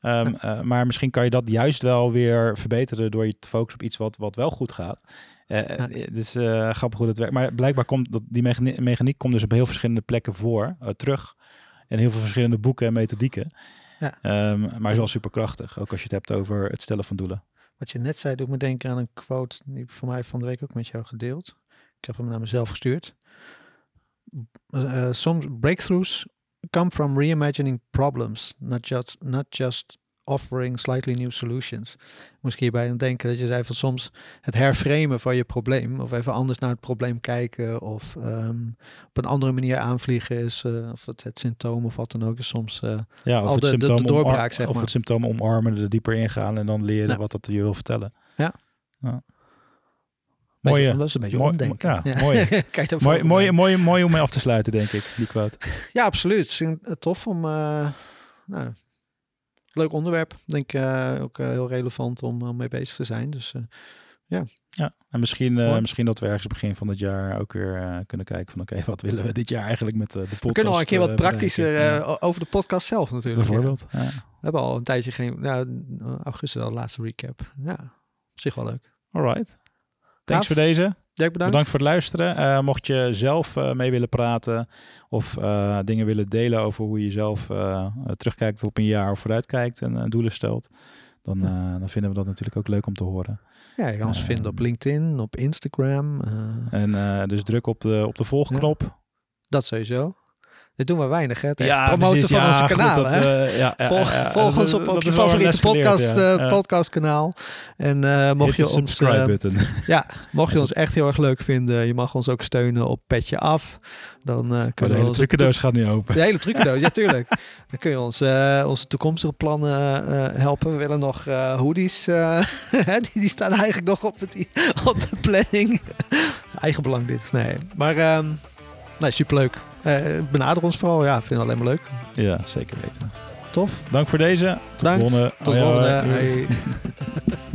S2: Ehm, eh, maar misschien kan je dat juist wel weer verbeteren door je te focussen op iets wat, wat wel goed gaat.
S1: Ja.
S2: Het is grappig hoe dat werkt. Maar blijkbaar komt dat, die mechani- mechaniek komt dus op heel verschillende plekken voor, terug. In heel veel verschillende boeken en methodieken.
S1: Ja.
S2: Ehm, maar is wel superkrachtig, ook als je het hebt over het stellen van doelen.
S1: Wat je net zei doet me denken aan een quote die voor mij van de week ook met jou gedeeld. Ik heb hem naar mezelf gestuurd. Uh, some breakthroughs come from reimagining problems, not just, not just offering slightly new solutions. Moest ik hierbij aan denken dat je zei van soms het herframen van je probleem, of even anders naar het probleem kijken, of ehm, op een andere manier aanvliegen is, eh, of het, het symptoom of wat dan ook is soms. eh,
S2: Ja, of
S1: Al
S2: het
S1: de- de- de
S2: symptoom
S1: doorbraak,
S2: Of het symptoom omarmen, er dieper ingaan en dan leren
S1: Ja.
S2: wat dat je wil vertellen.
S1: beetje-
S2: Mooie-
S1: dat is een beetje
S2: mooi-
S1: omdenken.
S2: ja, mooi.
S1: Kijk
S2: Mooi, mooi, mooi, mooi om mee af te sluiten, denk ik, die quote.
S1: Ja, absoluut. Het is een- tof om. eh, nou, leuk onderwerp. Denk eh, ook eh, heel relevant om mee bezig te zijn. Dus eh,
S2: Ja, en misschien, misschien dat we ergens begin van het jaar ook weer kunnen kijken van oké, wat willen we dit jaar eigenlijk met de podcast
S1: we kunnen al een keer wat praktischer
S2: Ja,
S1: over de podcast zelf natuurlijk. ja.
S2: bijvoorbeeld. Ja.
S1: We hebben al een tijdje geen. Nou, augustus al de laatste recap. Ja, op zich wel leuk.
S2: Alright. Thanks
S1: Gaaf.
S2: voor deze.
S1: Jack, bedankt.
S2: Bedankt voor het luisteren. Eh, mocht je zelf eh, mee willen praten of eh, dingen willen delen over hoe je zelf terugkijkt op een jaar of vooruitkijkt en doelen stelt, dan, dan vinden we dat natuurlijk ook leuk om te horen.
S1: Ja, je kan ons vinden op LinkedIn, op Instagram.
S2: En dus druk op de, op de volgknop.
S1: dat sowieso. Dit doen we weinig, hè? Het
S2: Ja,
S1: promoten
S2: precies.
S1: van
S2: Ja,
S1: onze kanalen.
S2: dat,
S1: hè?
S2: eh, ja,
S1: Volg,
S2: ja,
S1: volg
S2: Dat-
S1: ons op,
S2: dat
S1: op je favoriete podcast, eh, podcastkanaal. En eh, mocht
S2: Hit
S1: je
S2: de
S1: ons...
S2: button.
S1: Ja, mocht je ons echt heel erg leuk vinden, je mag ons ook steunen op Petje Af. Dan
S2: de
S1: kunnen we
S2: hele
S1: onze
S2: trucendoos gaat nu open.
S1: De hele trucendoos, ja tuurlijk. Dan kun je ons, onze toekomstige plannen helpen. We willen nog hoodies. die, die staan eigenlijk nog op, het, op de planning. Eigen belang dit. Nee, maar nee, superleuk. Eh benader ons vooral. Ja, vind het alleen maar leuk.
S2: Ja, zeker weten.
S1: Tof.
S2: Dank voor deze. Tot
S1: Dank.
S2: volgende.
S1: Tot volgende.